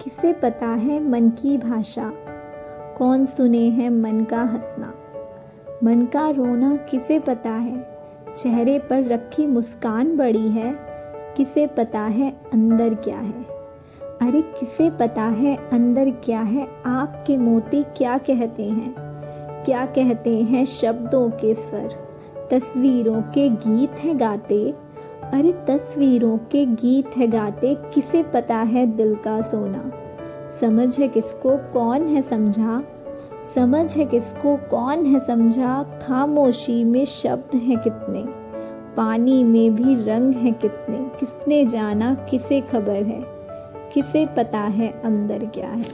किसे पता है मन की भाषा? कौन सुने है मन का हंसना? मन का रोना किसे पता है? चेहरे पर रखी मुस्कान बड़ी है। किसे पता है अंदर क्या है? अरे किसे पता है अंदर क्या है? आँख के मोती क्या कहते हैं? क्या कहते हैं शब्दों के स्वर? तस्वीरों के गीत हैं गाते। अरे तस्वीरों के गीत है गाते, किसे पता है दिल का सोना? समझ है किसको कौन है समझा? समझ है किसको कौन है समझा? खामोशी में शब्द हैं कितने? पानी में भी रंग है कितने? किसने जाना, किसे खबर है? किसे पता है अंदर क्या है?